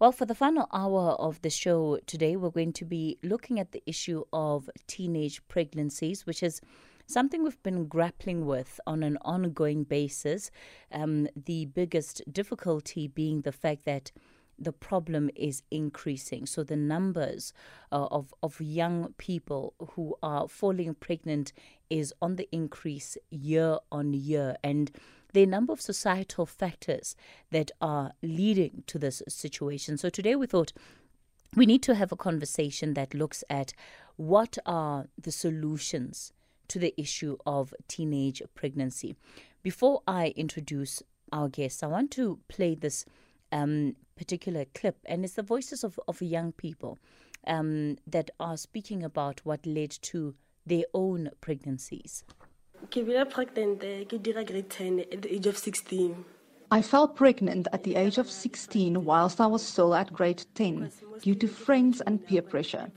Well, for the final hour of the show today, we're going to be looking at the issue of teenage pregnancies, which is something we've been grappling with on an ongoing basis. Um, the biggest difficulty being the fact that the problem is increasing. So the numbers uh, of of young people who are falling pregnant is on the increase year on year, and there are a number of societal factors that are leading to this situation. So today we thought we need to have a conversation that looks at what are the solutions to the issue of teenage pregnancy. Before I introduce our guests, I want to play this um, particular clip, and it's the voices of, of young people um, that are speaking about what led to their own pregnancies. Pregnant grade 10 at the age of 16. I fell pregnant at the age of 16 whilst I was still at grade 10 due to friends and peer pressure.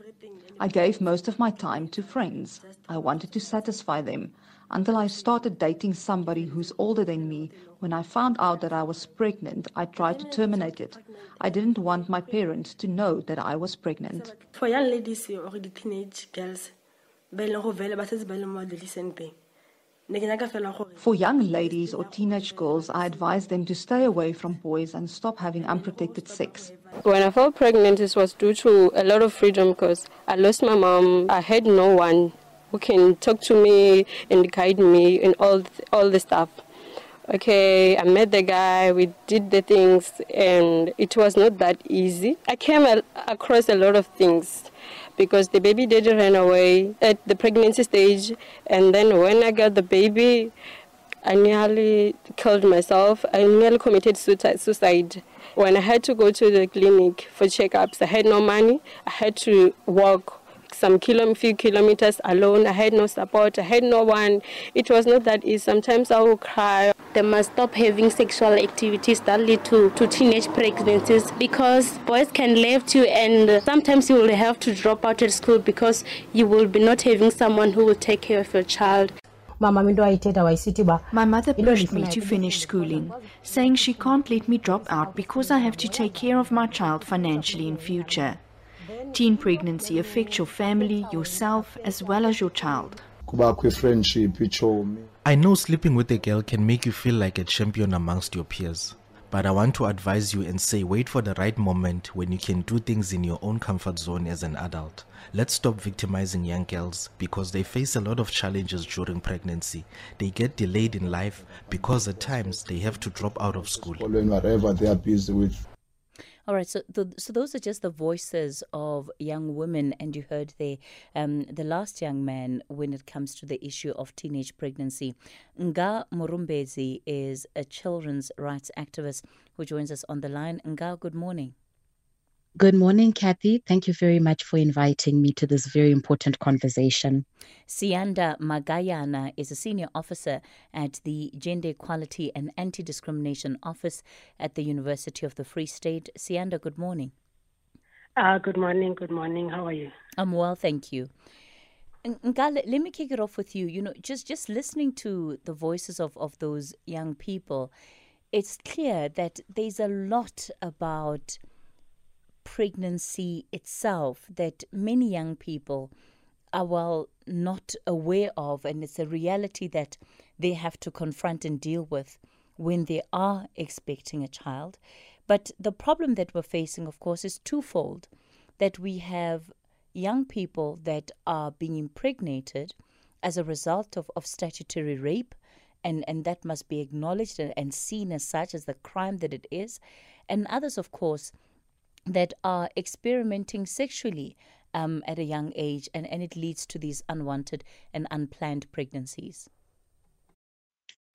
I gave most of my time to friends. I wanted to satisfy them until I started dating somebody who's older than me. When I found out that I was pregnant, I tried to terminate it. I didn't want my parents to know that I was pregnant. For young ladies or the teenage girls, ba e leng go For young ladies or teenage girls, I advise them to stay away from boys and stop having unprotected sex. When I fell pregnant, it was due to a lot of freedom because I lost my mom. I had no one who can talk to me and guide me in all all the stuff. Okay, I met the guy, we did the things, and it was not that easy. I came across a lot of things because the baby did run away at the pregnancy stage, and then when I got the baby, I nearly killed myself. I nearly committed suicide. When I had to go to the clinic for checkups, I had no money. I had to walk some kilo, few kilometers alone. I had no support. I had no one. It was not that easy. Sometimes I would cry. They must stop having sexual activities that lead to, to teenage pregnancies because boys can leave you and sometimes you will have to drop out of school because you will be not having someone who will take care of your child. My mother pushed me to finish schooling, saying she can't let me drop out because I have to take care of my child financially in future. Teen pregnancy affects your family, yourself, as well as your child. I know sleeping with a girl can make you feel like a champion amongst your peers. But I want to advise you and say wait for the right moment when you can do things in your own comfort zone as an adult. Let's stop victimizing young girls because they face a lot of challenges during pregnancy. They get delayed in life because at times they have to drop out of school. Whatever they are busy with. All right, so the, so those are just the voices of young women, and you heard the um, the last young man when it comes to the issue of teenage pregnancy. Ngaa Murombezi is a children's rights activist who joins us on the line. Nga, good morning. Good morning, Kathy. Thank you very much for inviting me to this very important conversation. Siyanda Magayana is a senior officer at the Gender Equality and Anti Discrimination Office at the University of the Free State. Siyanda, good morning. Uh, good morning. Good morning. How are you? I'm well, thank you. Ngale, let me kick it off with you. You know, just just listening to the voices of, of those young people, it's clear that there's a lot about pregnancy itself that many young people are well not aware of and it's a reality that they have to confront and deal with when they are expecting a child. But the problem that we're facing of course is twofold that we have young people that are being impregnated as a result of, of statutory rape and, and that must be acknowledged and, and seen as such as the crime that it is. And others of course that are experimenting sexually um, at a young age, and, and it leads to these unwanted and unplanned pregnancies.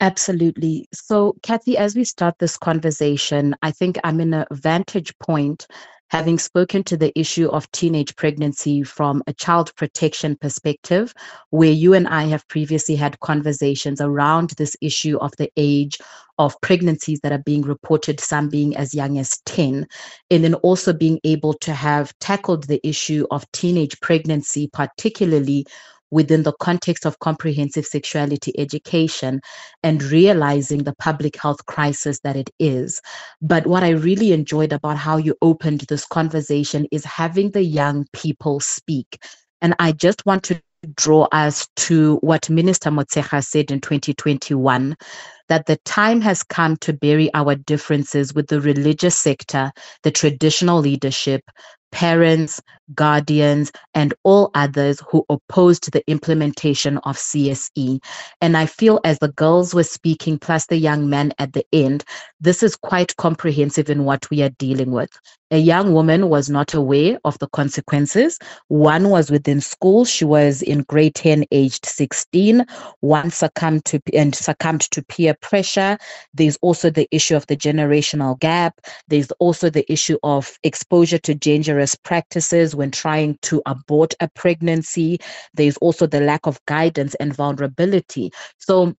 Absolutely. So, Kathy, as we start this conversation, I think I'm in a vantage point having spoken to the issue of teenage pregnancy from a child protection perspective, where you and I have previously had conversations around this issue of the age of pregnancies that are being reported, some being as young as 10, and then also being able to have tackled the issue of teenage pregnancy, particularly within the context of comprehensive sexuality education and realizing the public health crisis that it is. But what I really enjoyed about how you opened this conversation is having the young people speak. And I just want to draw us to what Minister Motshekga said in 2021 that the time has come to bury our differences with the religious sector, the traditional leadership, parents, guardians, and all others who opposed the implementation of CSE. And I feel as the girls were speaking, plus the young man at the end, this is quite comprehensive in what we are dealing with. A young woman was not aware of the consequences. One was within school. She was in grade 10, aged 16. One succumbed to and succumbed to peer pressure. There's also the issue of the generational gap. There's also the issue of exposure to dangerous practices when trying to abort a pregnancy. There's also the lack of guidance and vulnerability. So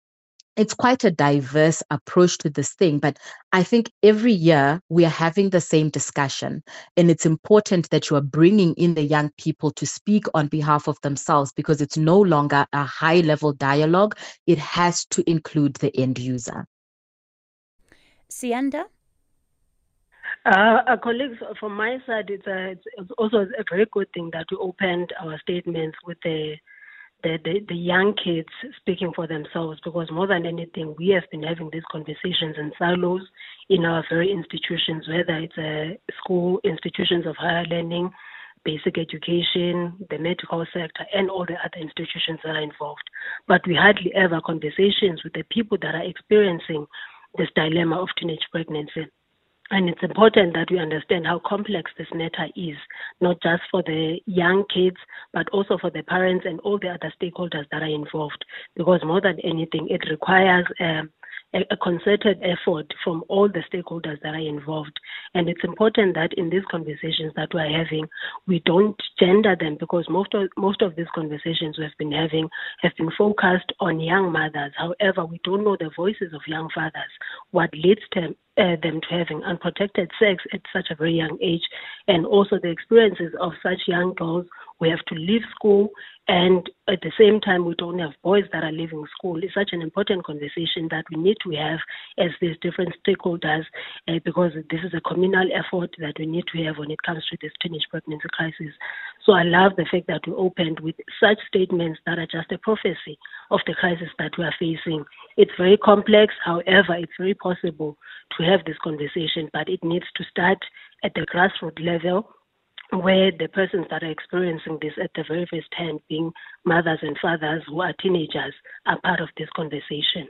it's quite a diverse approach to this thing, but I think every year we are having the same discussion. And it's important that you are bringing in the young people to speak on behalf of themselves because it's no longer a high level dialogue. It has to include the end user. Siyanda? Uh, uh, colleagues, from my side, it's, a, it's also a very good thing that we opened our statements with the, the, the, the young kids speaking for themselves because more than anything, we have been having these conversations in silos in our very institutions, whether it's a school, institutions of higher learning, basic education, the medical sector, and all the other institutions that are involved. But we hardly ever conversations with the people that are experiencing this dilemma of teenage pregnancy. And it's important that we understand how complex this matter is, not just for the young kids, but also for the parents and all the other stakeholders that are involved. Because more than anything, it requires um, a, concerted effort from all the stakeholders that are involved. And it's important that in these conversations that we're having, we don't gender them because most of most of these conversations we've been having have been focused on young mothers. However, we don't know the voices of young fathers, what leads them uh, them to having unprotected sex at such a very young age, and also the experiences of such young girls we have to leave school, and at the same time, we don't have boys that are leaving school. It's such an important conversation that we need to have as these different stakeholders, uh, because this is a communal effort that we need to have when it comes to this teenage pregnancy crisis. So I love the fact that we opened with such statements that are just a prophecy of the crisis that we are facing. It's very complex, however, it's very possible to have this conversation, but it needs to start at the grassroots level where the persons that are experiencing this at the very first hand, being mothers and fathers who are teenagers, are part of this conversation.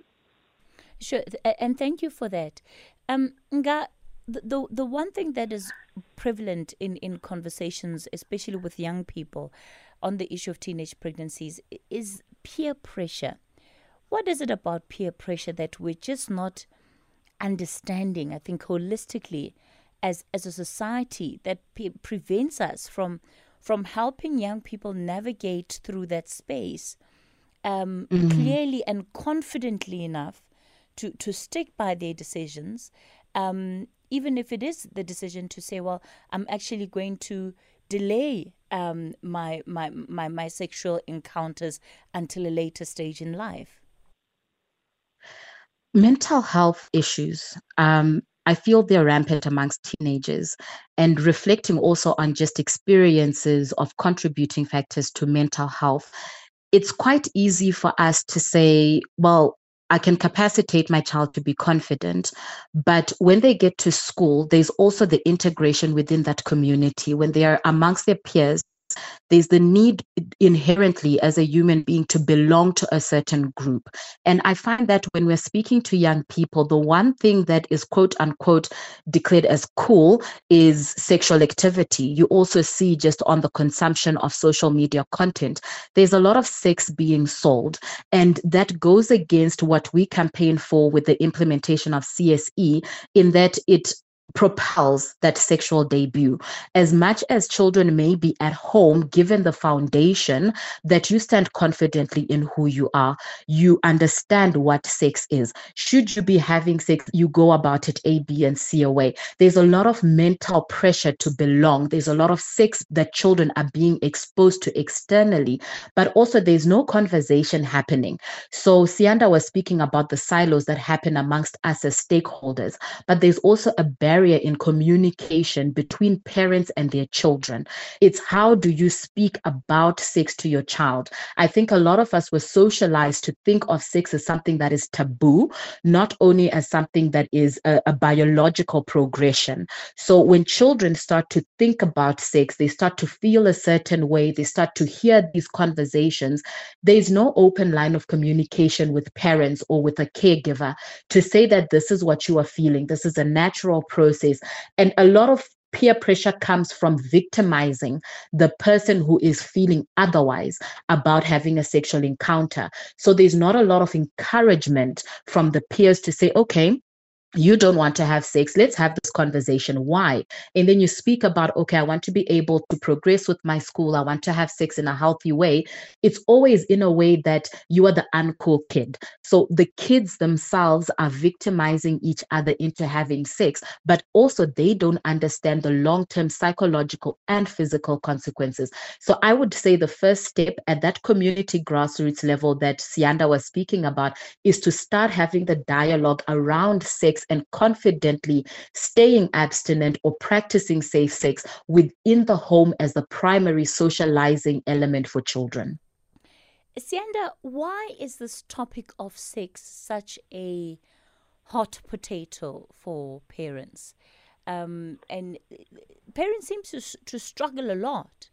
Sure, and thank you for that. Um, Nga, the, the one thing that is prevalent in, in conversations, especially with young people, on the issue of teenage pregnancies is peer pressure. What is it about peer pressure that we're just not understanding? I think holistically as as a society that prevents us from from helping young people navigate through that space um, mm-hmm. clearly and confidently enough to to stick by their decisions, um, even if it is the decision to say, well, I'm actually going to delay um, my, my my my sexual encounters until a later stage in life. Mental health issues um, I feel they're rampant amongst teenagers and reflecting also on just experiences of contributing factors to mental health. It's quite easy for us to say, well, I can capacitate my child to be confident. But when they get to school, there's also the integration within that community. When they are amongst their peers, there's the need inherently as a human being to belong to a certain group. And I find that when we're speaking to young people, the one thing that is quote unquote declared as cool is sexual activity. You also see just on the consumption of social media content, there's a lot of sex being sold. And that goes against what we campaign for with the implementation of CSE, in that it propels that sexual debut. As much as children may be at home, given the foundation that you stand confidently in who you are, you understand what sex is. Should you be having sex, you go about it A, B, and C away. There's a lot of mental pressure to belong. There's a lot of sex that children are being exposed to externally, but also there's no conversation happening. So Siyanda was speaking about the silos that happen amongst us as stakeholders, but there's also a barrier in communication between parents and their children. It's how do you speak about sex to your child? I think a lot of us were socialized to think of sex as something that is taboo, not only as something that is a, a biological progression. So when children start to think about sex, they start to feel a certain way, they start to hear these conversations, there's no open line of communication with parents or with a caregiver to say that this is what you are feeling, this is a natural process. And a lot of peer pressure comes from victimizing the person who is feeling otherwise about having a sexual encounter. So there's not a lot of encouragement from the peers to say, okay, you don't want to have sex let's have this conversation. Why? And then you speak about okay i want to be able to progress with my school. I want to have sex in a healthy way. It's always in a way that you are the uncool kid. So the kids themselves are victimizing each other into having sex but also they don't understand the long-term psychological and physical consequences. So i would say the first step at that community grassroots level that siyanda was speaking about is to start having the dialogue around sex sex and confidently staying abstinent or practicing safe sex within the home as the primary socializing element for children. Siyanda, why is this topic of sex such a hot potato for parents? Um, and parents seem to, to struggle a lot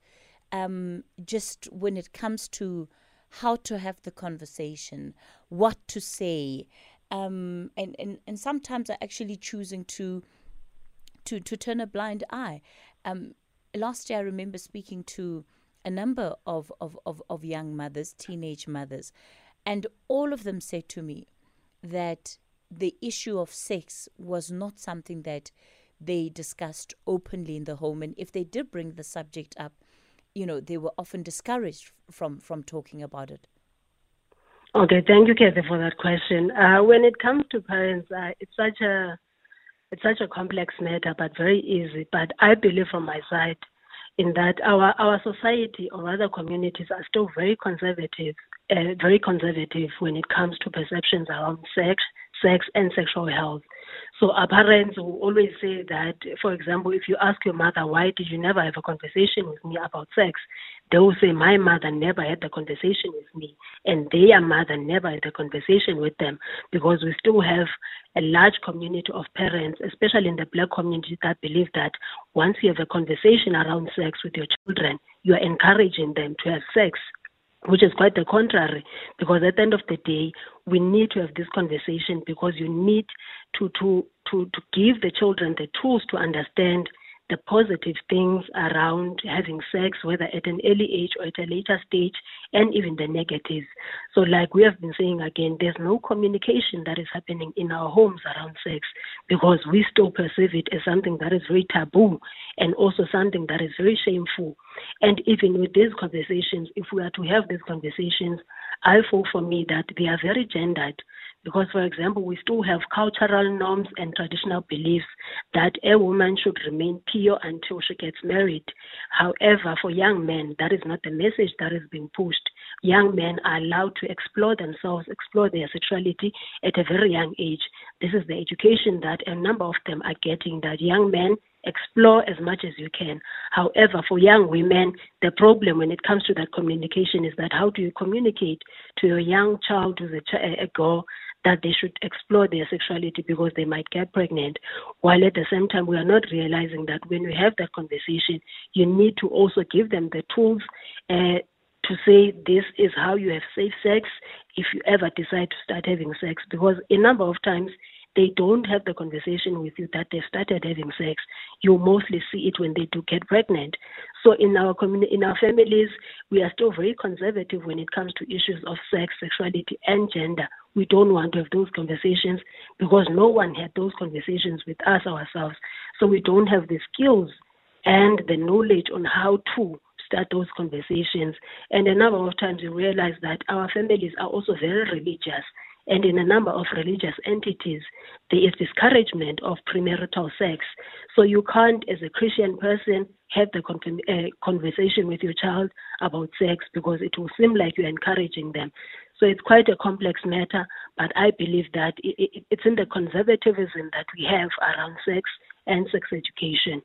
um, just when it comes to how to have the conversation, what to say, um, and, and and sometimes are actually choosing to to to turn a blind eye. Um, last year, I remember speaking to a number of, of, of, of young mothers, teenage mothers, and all of them said to me that the issue of sex was not something that they discussed openly in the home, and if they did bring the subject up, you know, they were often discouraged from from talking about it. Okay, thank you, Kathy, for that question. Uh, when it comes to parents, uh, it's such a it's such a complex matter, but very easy. But I believe from my side in that our our society or other communities are still very conservative, uh, very conservative when it comes to perceptions around sex, sex and sexual health. So our parents will always say that, for example, if you ask your mother, why did you never have a conversation with me about sex? They will say, my mother never had a conversation with me, and their mother never had a conversation with them, because we still have a large community of parents, especially in the black community, that believe that once you have a conversation around sex with your children, you are encouraging them to have sex which is quite the contrary because at the end of the day we need to have this conversation because you need to to to to give the children the tools to understand the positive things around having sex, whether at an early age or at a later stage, and even the negatives. So, like we have been saying again, there's no communication that is happening in our homes around sex because we still perceive it as something that is very taboo and also something that is very shameful. And even with these conversations, if we are to have these conversations, I feel for me that they are very gendered because, for example, we still have cultural norms and traditional beliefs that a woman should remain pure until she gets married. However, for young men, that is not the message that is being pushed. Young men are allowed to explore themselves, explore their sexuality at a very young age. This is the education that a number of them are getting, that young men explore as much as you can. However, for young women, the problem when it comes to that communication is that how do you communicate to your young child, who's a, ch- a girl, that they should explore their sexuality because they might get pregnant. While at the same time, we are not realizing that when we have that conversation, you need to also give them the tools uh, to say this is how you have safe sex if you ever decide to start having sex. Because a number of times, they don't have the conversation with you that they've started having sex. You mostly see it when they do get pregnant. So in our community, in our families, we are still very conservative when it comes to issues of sex, sexuality, and gender. We don't want to have those conversations because no one had those conversations with us ourselves. So we don't have the skills and the knowledge on how to start those conversations. And a number of times we realize that our families are also very religious. And in a number of religious entities, there is discouragement of premarital sex. So you can't, as a Christian person, have the con- uh, conversation with your child about sex because it will seem like you're encouraging them. So it's quite a complex matter, but I believe that it, it, it's in the conservatism that we have around sex and sex education.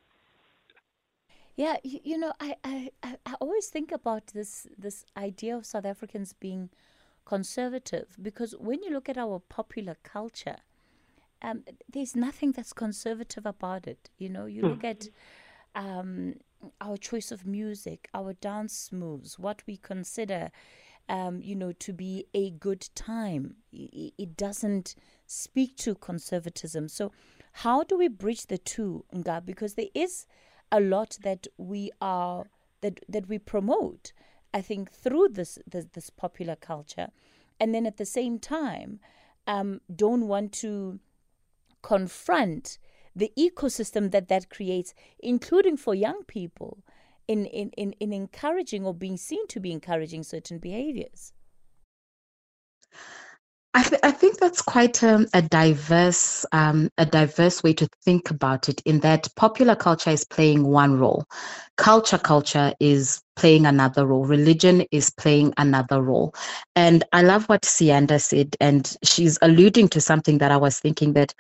Yeah, you, know, I, I, I always think about this this idea of South Africans being conservative because when you look at our popular culture, um, there's nothing that's conservative about it. You know, you look at um, our choice of music, our dance moves, what we consider, um, you know, to be a good time. It, doesn't speak to conservatism. So, how do we bridge the two, Nga? Because there is a lot that we are that that we promote. I think through this this, this popular culture, and then at the same time, um, don't want to confront the ecosystem that that creates, including for young people, in in in, in encouraging or being seen to be encouraging certain behaviors. I, th- I think that's quite um, a diverse um, a diverse way to think about it. In that popular culture is playing one role, culture culture is playing another role, religion is playing another role, and I love what Siyanda said, and she's alluding to something that I was thinking that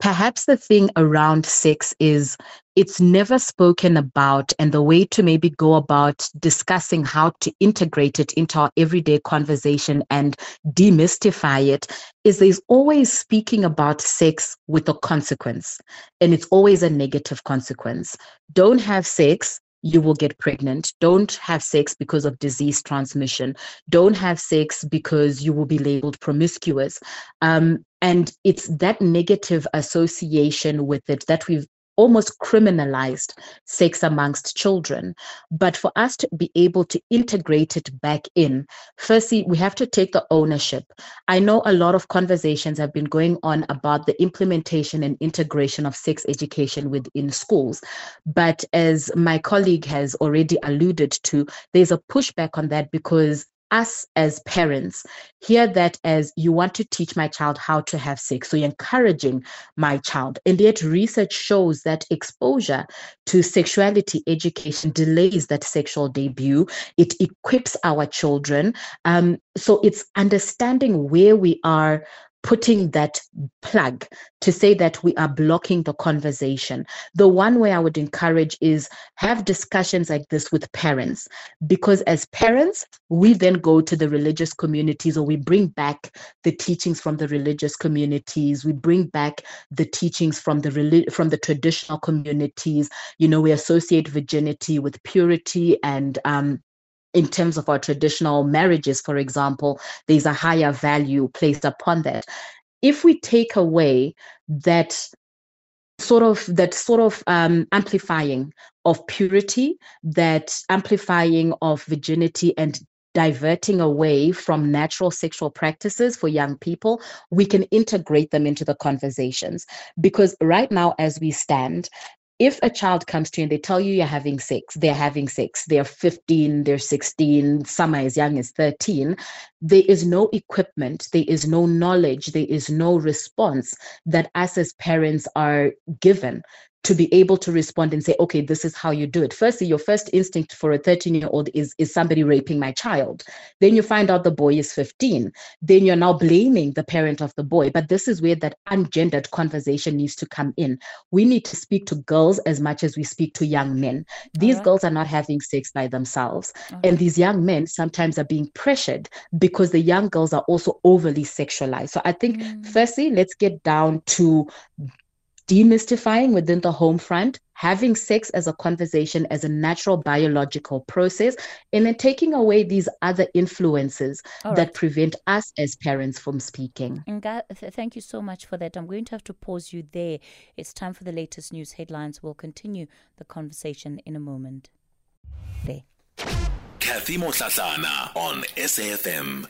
perhaps the thing around sex is it's never spoken about and the way to maybe go about discussing how to integrate it into our everyday conversation and demystify it is there's always speaking about sex with a consequence and it's always a negative consequence don't have sex you will get pregnant. Don't have sex because of disease transmission. Don't have sex because you will be labeled promiscuous. Um, and it's that negative association with it that we've almost criminalized sex amongst children. But for us to be able to integrate it back in, firstly, we have to take the ownership. I know a lot of conversations have been going on about the implementation and integration of sex education within schools. But as my colleague has already alluded to, there's a pushback on that because us as parents hear that as you want to teach my child how to have sex. So you're encouraging my child. And yet, research shows that exposure to sexuality education delays that sexual debut, it equips our children. Um, so it's understanding where we are putting that plug to say that we are blocking the conversation. The one way I would encourage is have discussions like this with parents, because as parents, we then go to the religious communities or we bring back the teachings from the religious communities. We bring back the teachings from the from the traditional communities. You know, we associate virginity with purity and um, in terms of our traditional marriages, for example, there's a higher value placed upon that. If we take away that sort of that sort of um, amplifying of purity, that amplifying of virginity and diverting away from natural sexual practices for young people, we can integrate them into the conversations. Because right now, as we stand, if a child comes to you and they tell you you're having sex, they're having sex, they're 15, they're 16, some are as young as 13, there is no equipment, there is no knowledge, there is no response that us as parents are given to be able to respond and say, okay, this is how you do it. Firstly, your first instinct for a 13 year old is, is somebody raping my child. Then you find out the boy is 15. Then you're now blaming the parent of the boy. But this is where that ungendered conversation needs to come in. We need to speak to girls as much as we speak to young men. These right. girls are not having sex by themselves. Okay. And these young men sometimes are being pressured because the young girls are also overly sexualized. So I think, mm. firstly, let's get down to demystifying within the home front, having sex as a conversation as a natural biological process, and then taking away these other influences All that prevent us as parents from speaking. Nga, th- thank you so much for that. I'm going to have to pause you there. It's time for the latest news headlines. We'll continue the conversation in a moment. There. Kathy Motlatlana on SAFM.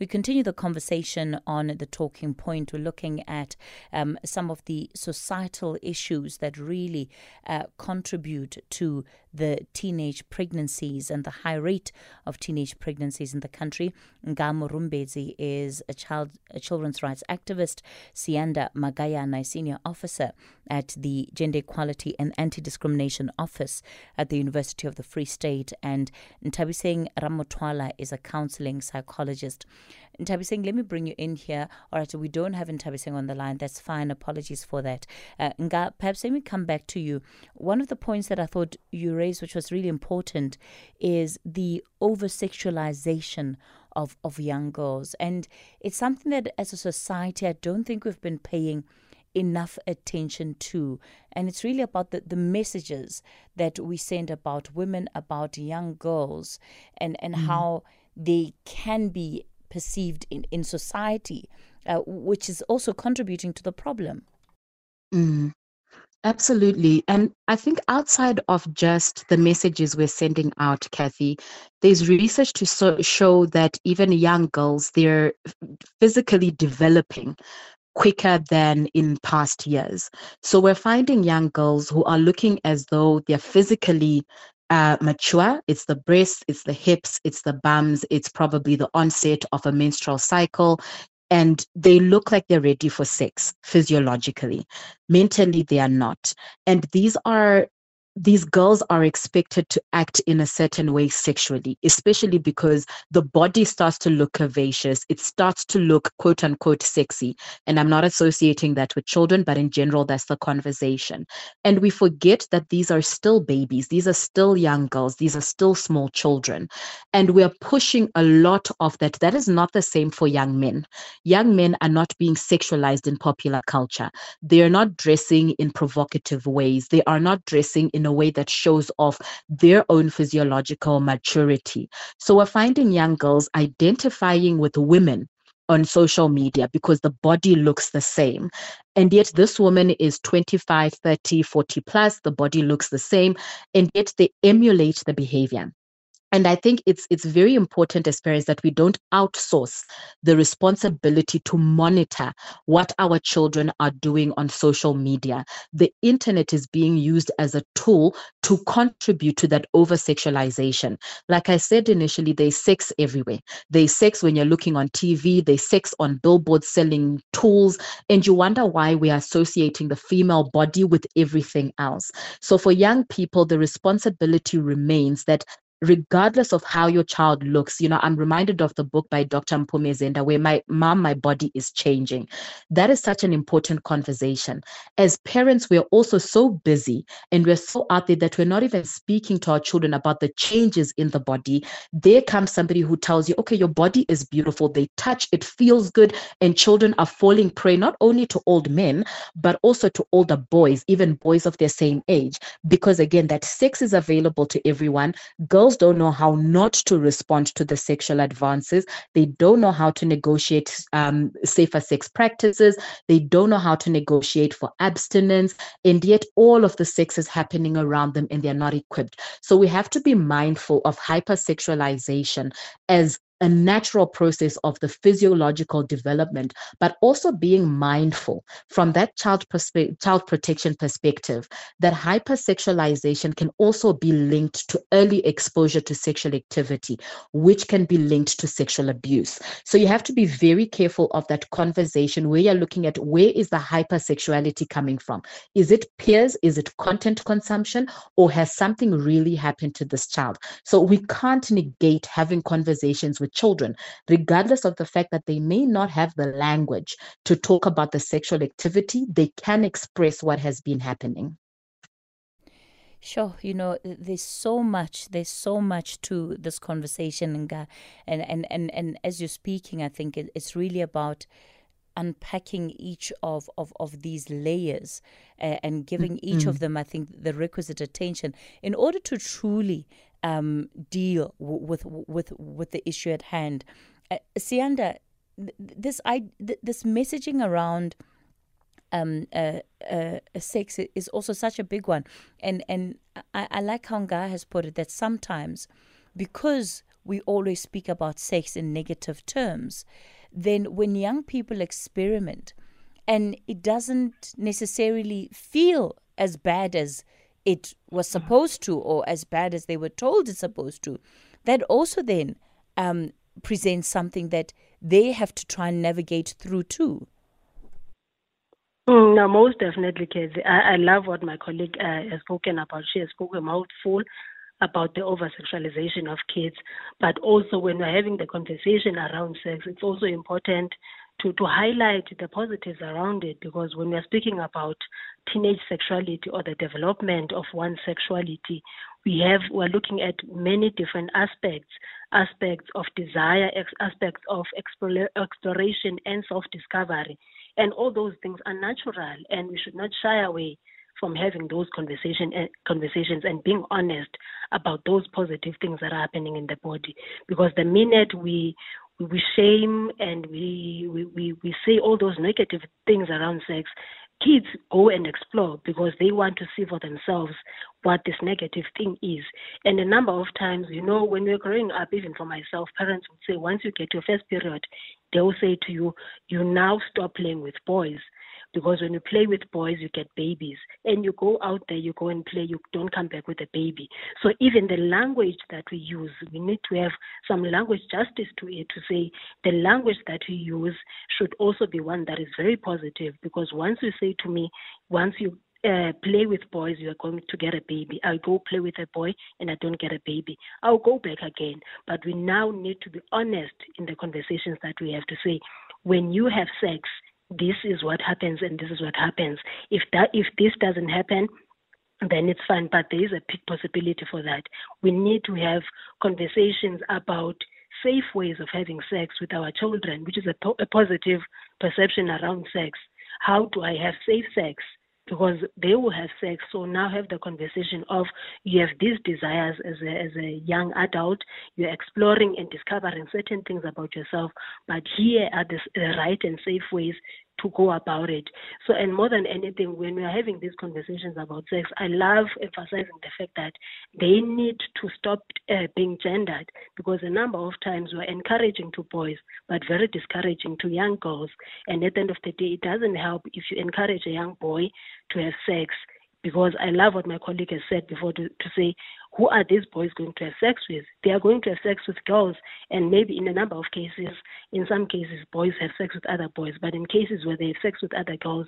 We continue the conversation on the talking point. We're looking at um, some of the societal issues that really uh, contribute to the teenage pregnancies and the high rate of teenage pregnancies in the country. Ngaa Murombezi is a child, a children's rights activist. Siyanda Magayana, senior officer at the Gender Equality and Anti-Discrimination Office at the University of the Free State, and Nthabiseng Ramothwala is a counseling psychologist. Nthabiseng, let me bring you in here. All right, we don't have Nthabiseng on the line. That's fine. Apologies for that. Uh, Nga, perhaps let me come back to you. One of the points that I thought you raised, which was really important, is the over sexualization of, of young girls. And it's something that as a society, I don't think we've been paying enough attention to. And it's really about the, the messages that we send about women, about young girls, and, and Mhm. how they can be perceived in, in society, uh, which is also contributing to the problem. Mm, absolutely. And I think outside of just the messages we're sending out, Kathy, there's research to so, show that even young girls, they're physically developing quicker than in past years. So we're finding young girls who are looking as though they're physically uh, mature. It's the breasts, it's the hips, it's the bums, it's probably the onset of a menstrual cycle. And they look like they're ready for sex physiologically. Mentally, they are not. And these are these girls are expected to act in a certain way sexually, especially because the body starts to look curvaceous. It starts to look quote unquote sexy. And I'm not associating that with children, but in general, that's the conversation. And we forget that these are still babies, these are still young girls, these are still small children. And we're pushing a lot of that. That is not the same for young men. Young men are not being sexualized in popular culture. They are not dressing in provocative ways. They are not dressing in a way that shows off their own physiological maturity. So we're finding young girls identifying with women on social media because the body looks the same. And yet this woman is 25, 30, 40 plus, the body looks the same, and yet they emulate the behavior. And I think it's it's very important as parents that we don't outsource the responsibility to monitor what our children are doing on social media. The internet is being used as a tool to contribute to that over sexualization. Like I said initially, there's sex everywhere. There's sex when you're looking on TV, there's sex on billboards selling tools, and you wonder why we are associating the female body with everything else. So for young people, the responsibility remains that regardless of how your child looks you know i'm reminded of the book by dr mpume zenda where my mom my body is changing. That is such an important conversation. As parents we're also so busy and we're so out there that we're not even speaking to our children about the changes in the body. There comes somebody who tells you okay your body is beautiful. They touch. It feels good. And children are falling prey not only to old men but also to older boys even boys of their same age. Because again that sex is available to everyone. Girls don't know how not to respond to the sexual advances. They don't know how to negotiate um, safer sex practices. They don't know how to negotiate for abstinence. And yet all of the sex is happening around them and they're not equipped. So we have to be mindful of hypersexualization as a natural process of the physiological development, but also being mindful from that child perspe- child protection perspective that hypersexualization can also be linked to early exposure to sexual activity, which can be linked to sexual abuse. So you have to be very careful of that conversation where you're looking at where is the hypersexuality coming from? Is it peers? Is it content consumption? Or has something really happened to this child? So we can't negate having conversations with children, regardless of the fact that they may not have the language to talk about the sexual activity, they can express what has been happening. Sure, you know, there's so much, there's so much to this conversation, and and and and, and as you're speaking, I think it, it's really about unpacking each of, of, of these layers uh, and giving each of them, I think, the requisite attention in order to truly um, deal w- with with with the issue at hand. Uh, Siyanda, this I th- this messaging around um, uh, uh, sex is also such a big one, and and I, I like how Nga has put it that sometimes because we always speak about sex in negative terms, then when young people experiment and it doesn't necessarily feel as bad as it was supposed to or as bad as they were told it's supposed to, that also then um, presents something that they have to try and navigate through too. Mm, no, most definitely, Casey. I, I love what my colleague uh, has spoken about. She has spoken a mouthful about the over sexualization of kids, but also when we're having the conversation around sex, it's also important to, to highlight the positives around it because when we're speaking about teenage sexuality or the development of one's sexuality, we have we're looking at many different aspects aspects of desire aspects of exploration and self-discovery. And all those things are natural and we should not shy away from having those conversation eh, conversations and being honest about those positive things that are happening in the body. Because the minute we we shame and we, we, we, we say all those negative things around sex, kids go and explore because they want to see for themselves what this negative thing is. And a number of times, you know, when we're growing up, even for myself, parents would say, once you get your first period, they will say to you, you now stop playing with boys because when you play with boys, you get babies. And you go out there, you go and play, you don't come back with a baby. So even the language that we use, we need to have some language justice to it to say the language that we use should also be one that is very positive. Because once you say to me, once you uh, play with boys, you are going to get a baby. I'll go play with a boy and I don't get a baby. I'll go back again. But we now need to be honest in the conversations that we have to say, when you have sex, this is what happens and this is what happens. If that if this doesn't happen, then it's fine. But there is a big possibility for that. We need to have conversations about safe ways of having sex with our children, which is a, po- a positive perception around sex. How do I have safe sex? Because they will have sex. So now have the conversation of you have these desires as a, as a young adult, you're exploring and discovering certain things about yourself, but here are the right and safe ways to go about it. So, and more than anything, when we are having these conversations about sex, I love emphasizing the fact that they need to stop uh, being gendered because a number of times we're encouraging to boys, but very discouraging to young girls. And at the end of the day, it doesn't help if you encourage a young boy to have sex because I love what my colleague has said before to, to say, who are these boys going to have sex with? They are going to have sex with girls, and maybe in a number of cases, in some cases, boys have sex with other boys, but in cases where they have sex with other girls,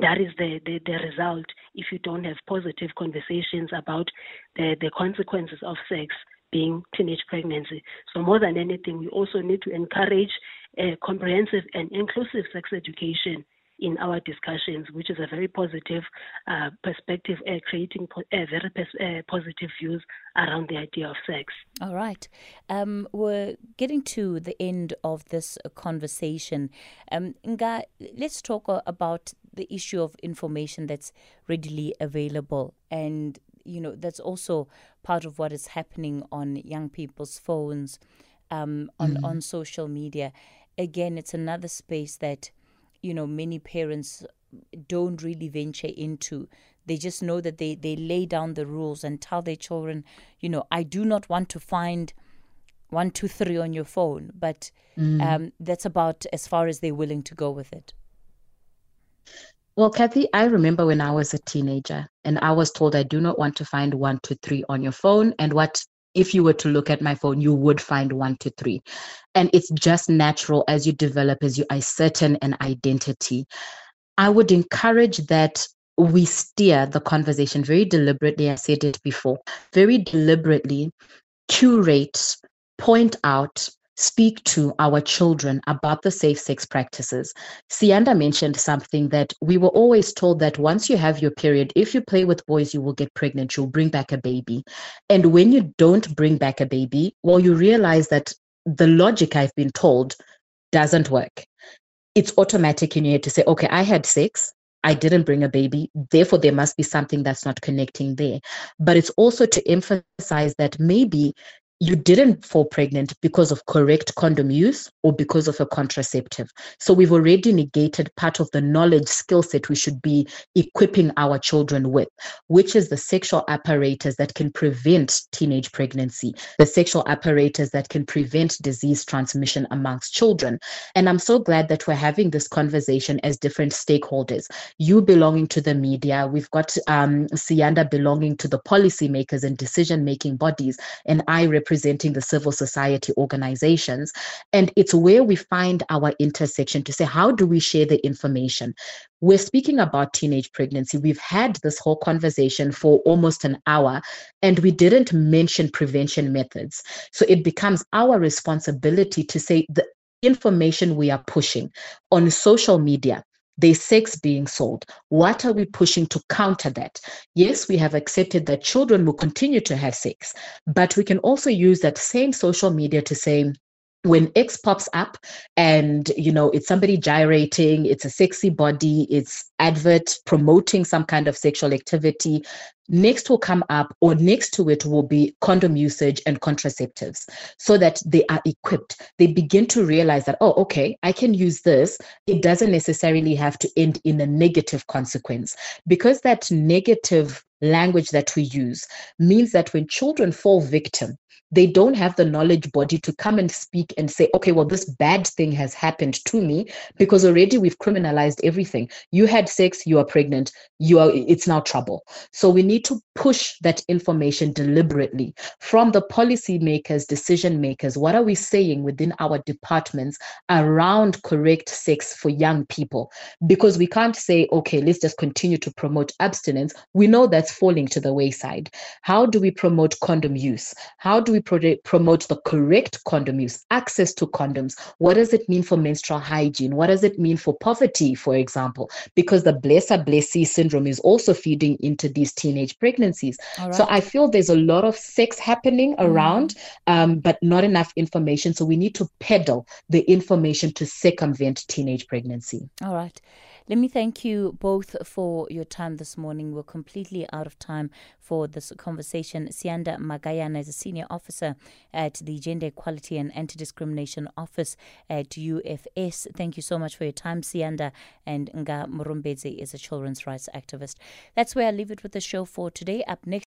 that is the, the, the result if you don't have positive conversations about the, the consequences of sex being teenage pregnancy. So, more than anything, we also need to encourage a comprehensive and inclusive sex education in our discussions, which is a very positive uh, perspective, uh, creating po- uh, very pers- uh, positive views around the idea of sex. All right. Um, we're getting to the end of this conversation. Um, Nga, let's talk about the issue of information that's readily available and you know that's also part of what is happening on young people's phones um, on mm-hmm. on social media again it's another space that you know many parents don't really venture into they just know that they they lay down the rules and tell their children you know i do not want to find one two three on your phone but mm. um, that's about as far as they're willing to go with it well, Kathy, I remember when I was a teenager and I was told I do not want to find one, two, three on your phone. And what if you were to look at my phone, you would find one to three. And it's just natural as you develop, as you ascertain an identity. I would encourage that we steer the conversation very deliberately. I said it before, very deliberately curate, point out, speak to our children about the safe sex practices. Siyanda mentioned something that we were always told that once you have your period, if you play with boys, you will get pregnant, you'll bring back a baby. And when you don't bring back a baby, well, you realize that the logic I've been told doesn't work. it's automatic in head to say, okay, I had sex. I didn't bring a baby. Therefore, there must be something that's not connecting there. But it's also to emphasize that maybe you didn't fall pregnant because of correct condom use or because of a contraceptive. So we've already negated part of the knowledge skill set we should be equipping our children with, which is the sexual apparatus that can prevent teenage pregnancy, the sexual apparatus that can prevent disease transmission amongst children. And I'm so glad that we're having this conversation as different stakeholders. You belonging to the media, we've got um, Siyanda belonging to the policymakers and decision making bodies, and I represent representing the civil society organizations. And it's where we find our intersection to say, how do we share the information? We're speaking about teenage pregnancy. We've had this whole conversation for almost an hour, and we didn't mention prevention methods. So it becomes our responsibility to say the information we are pushing on social media there's sex being sold. What are we pushing to counter that? Yes, we have accepted that children will continue to have sex, but we can also use that same social media to say, when X pops up and you know it's somebody gyrating, it's a sexy body, it's advert promoting some kind of sexual activity, next will come up or next to it will be condom usage and contraceptives so that they are equipped. They begin to realize that, oh, okay, I can use this. It doesn't necessarily have to end in a negative consequence because that negative language that we use means that when children fall victim they don't have the knowledge body to come and speak and say, okay, well, this bad thing has happened to me because already we've criminalized everything. You had sex, you are pregnant, you are it's now trouble. So we need to push that information deliberately from the policymakers, decision makers. What are we saying within our departments around correct sex for young people? Because we can't say, okay, let's just continue to promote abstinence. We know that's falling to the wayside. How do we promote condom use? How do we pro- promote the correct condom use, access to condoms? What does it mean for menstrual hygiene? What does it mean for poverty, for example? Because the blesser blessee syndrome is also feeding into these teenage pregnancies. Right. So I feel there's a lot of sex happening mm. around, um, but not enough information. So we need to peddle the information to circumvent teenage pregnancy. All right. Let me thank you both for your time this morning. We're completely out of time for this conversation. Siyanda Magayana is a senior officer at the Gender Equality and Anti Discrimination Office at UFS. Thank you so much for your time, Siyanda. And Ngaa Murombezi is a children's rights activist. That's where I leave it with the show for today. Up next,